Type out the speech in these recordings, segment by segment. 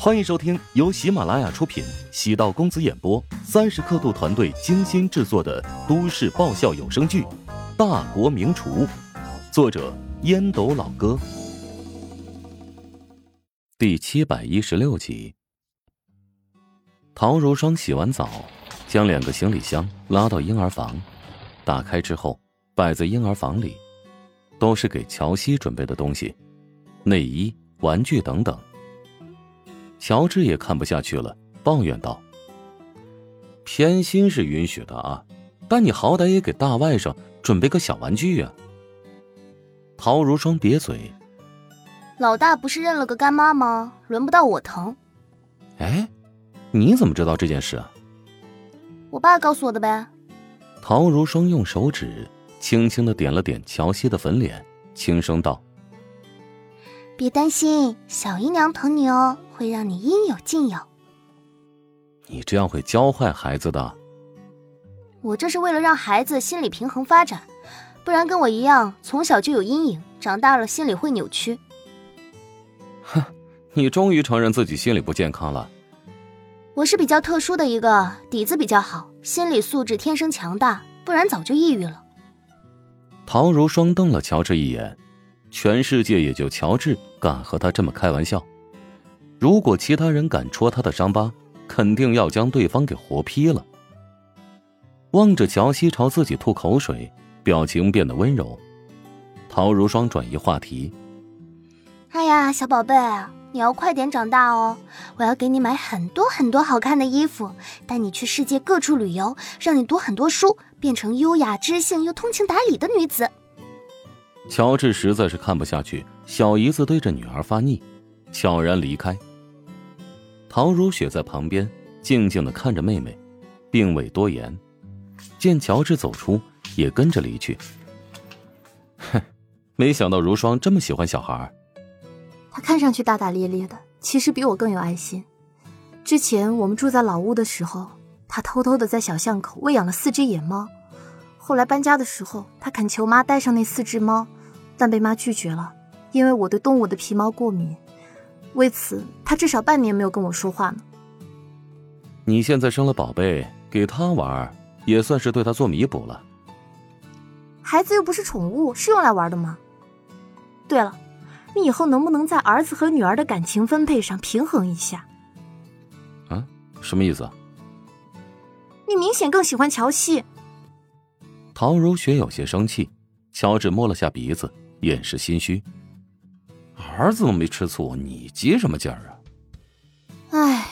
欢迎收听由喜马拉雅出品、喜道公子演播、三十刻度团队精心制作的都市爆笑有声剧《大国名厨》，作者烟斗老哥，第七百一十六集。陶如霜洗完澡，将两个行李箱拉到婴儿房，打开之后摆在婴儿房里，都是给乔西准备的东西，内衣、玩具等等。乔治也看不下去了，抱怨道：“偏心是允许的啊，但你好歹也给大外甥准备个小玩具啊。”陶如霜瘪嘴：“老大不是认了个干妈吗？轮不到我疼。”哎，你怎么知道这件事啊？我爸告诉我的呗。陶如霜用手指轻轻的点了点乔西的粉脸，轻声道。别担心，小姨娘疼你哦，会让你应有尽有。你这样会教坏孩子的。我这是为了让孩子心理平衡发展，不然跟我一样从小就有阴影，长大了心理会扭曲。哼，你终于承认自己心理不健康了。我是比较特殊的一个，底子比较好，心理素质天生强大，不然早就抑郁了。陶如霜瞪了乔治一眼。全世界也就乔治敢和他这么开玩笑，如果其他人敢戳他的伤疤，肯定要将对方给活劈了。望着乔西朝自己吐口水，表情变得温柔。陶如霜转移话题：“哎呀，小宝贝，你要快点长大哦！我要给你买很多很多好看的衣服，带你去世界各处旅游，让你读很多书，变成优雅知性又通情达理的女子。”乔治实在是看不下去，小姨子对着女儿发腻，悄然离开。陶如雪在旁边静静的看着妹妹，并未多言。见乔治走出，也跟着离去。哼，没想到如霜这么喜欢小孩。他看上去大大咧咧的，其实比我更有爱心。之前我们住在老屋的时候，他偷偷的在小巷口喂养了四只野猫。后来搬家的时候，他恳求妈带上那四只猫。但被妈拒绝了，因为我对动物的皮毛过敏。为此，他至少半年没有跟我说话呢。你现在生了宝贝，给他玩，也算是对他做弥补了。孩子又不是宠物，是用来玩的吗？对了，你以后能不能在儿子和女儿的感情分配上平衡一下？啊，什么意思？你明显更喜欢乔西。陶如雪有些生气，乔治摸了下鼻子。掩饰心虚，儿子都没吃醋，你急什么劲儿啊？唉，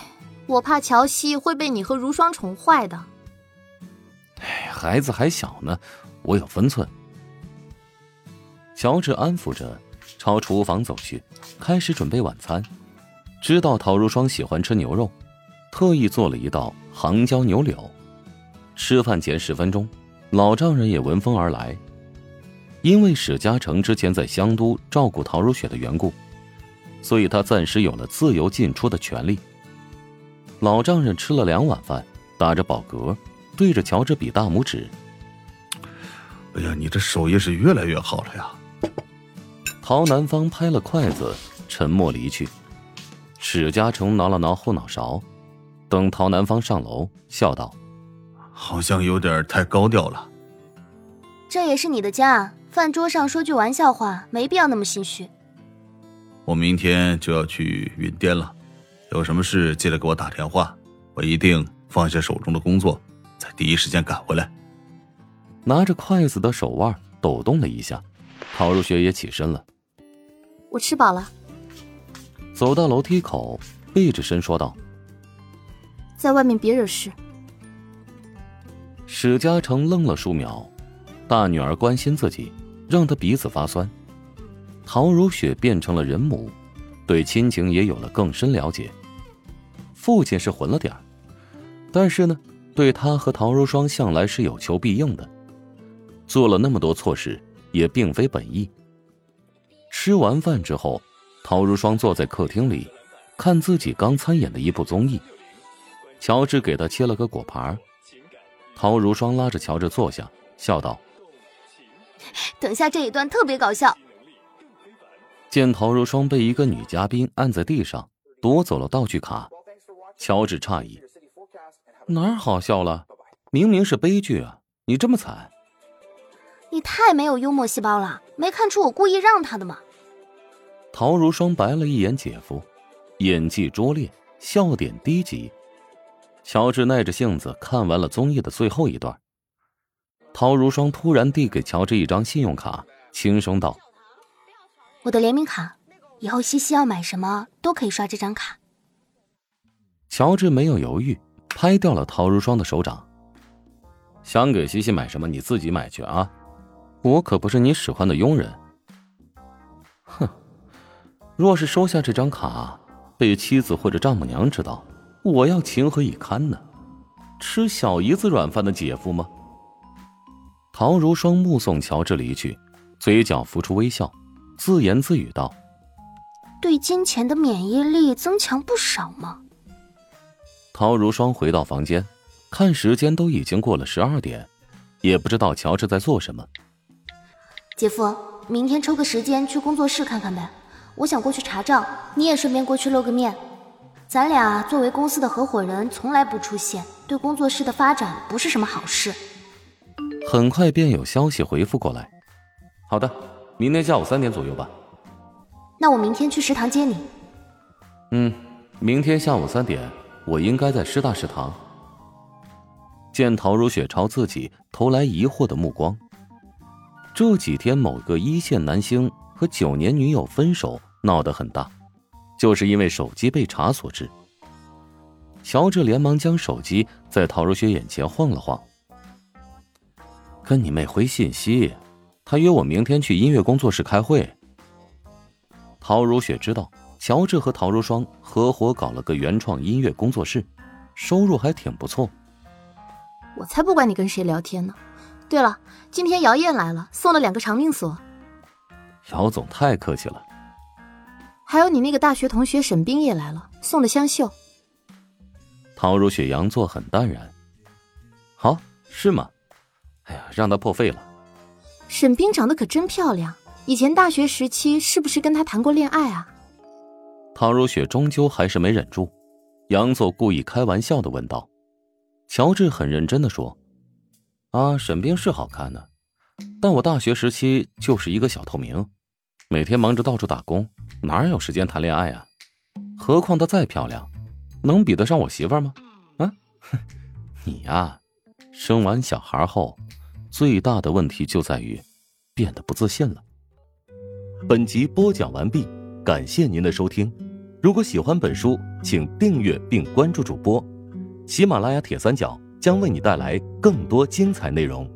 我怕乔西会被你和如霜宠坏的。哎，孩子还小呢，我有分寸。乔治安抚着，朝厨房走去，开始准备晚餐。知道陶如霜喜欢吃牛肉，特意做了一道杭椒牛柳。吃饭前十分钟，老丈人也闻风而来。因为史嘉诚之前在香都照顾陶如雪的缘故，所以他暂时有了自由进出的权利。老丈人吃了两碗饭，打着饱嗝，对着乔治比大拇指：“哎呀，你这手艺是越来越好了呀！”陶南方拍了筷子，沉默离去。史嘉诚挠了挠后脑勺，等陶南方上楼，笑道：“好像有点太高调了。”这也是你的家。饭桌上说句玩笑话，没必要那么心虚。我明天就要去云巅了，有什么事记得给我打电话，我一定放下手中的工作，在第一时间赶回来。拿着筷子的手腕抖动了一下，陶如雪也起身了。我吃饱了。走到楼梯口，背着身说道：“在外面别惹事。”史嘉诚愣了数秒，大女儿关心自己。让他鼻子发酸，陶如雪变成了人母，对亲情也有了更深了解。父亲是混了点儿，但是呢，对他和陶如霜向来是有求必应的，做了那么多错事也并非本意。吃完饭之后，陶如霜坐在客厅里，看自己刚参演的一部综艺，乔治给他切了个果盘，陶如霜拉着乔治坐下，笑道。等下这一段特别搞笑。见陶如霜被一个女嘉宾按在地上，夺走了道具卡。乔治诧异：“哪儿好笑了？明明是悲剧啊！你这么惨，你太没有幽默细胞了，没看出我故意让他的吗？”陶如霜白了一眼姐夫，演技拙劣，笑点低级。乔治耐着性子看完了综艺的最后一段。陶如霜突然递给乔治一张信用卡，轻声道：“我的联名卡，以后西西要买什么都可以刷这张卡。”乔治没有犹豫，拍掉了陶如霜的手掌。想给西西买什么，你自己买去啊！我可不是你使唤的佣人。哼，若是收下这张卡，被妻子或者丈母娘知道，我要情何以堪呢？吃小姨子软饭的姐夫吗？陶如霜目送乔治离去，嘴角浮出微笑，自言自语道：“对金钱的免疫力增强不少吗？”陶如霜回到房间，看时间都已经过了十二点，也不知道乔治在做什么。姐夫，明天抽个时间去工作室看看呗，我想过去查账，你也顺便过去露个面。咱俩作为公司的合伙人，从来不出现，对工作室的发展不是什么好事。很快便有消息回复过来。好的，明天下午三点左右吧。那我明天去食堂接你。嗯，明天下午三点，我应该在师大食堂。见陶如雪朝自己投来疑惑的目光。这几天，某个一线男星和九年女友分手闹得很大，就是因为手机被查所致。乔治连忙将手机在陶如雪眼前晃了晃。跟你妹回信息，她约我明天去音乐工作室开会。陶如雪知道乔治和陶如霜合伙搞了个原创音乐工作室，收入还挺不错。我才不管你跟谁聊天呢。对了，今天姚燕来了，送了两个长命锁。姚总太客气了。还有你那个大学同学沈冰也来了，送了香秀。陶如雪佯作很淡然。好，是吗？哎呀，让他破费了。沈冰长得可真漂亮，以前大学时期是不是跟他谈过恋爱啊？唐如雪终究还是没忍住，杨作故意开玩笑的问道。乔治很认真的说：“啊，沈冰是好看的，但我大学时期就是一个小透明，每天忙着到处打工，哪有时间谈恋爱啊？何况她再漂亮，能比得上我媳妇吗？啊，你呀，生完小孩后。”最大的问题就在于变得不自信了。本集播讲完毕，感谢您的收听。如果喜欢本书，请订阅并关注主播。喜马拉雅铁三角将为你带来更多精彩内容。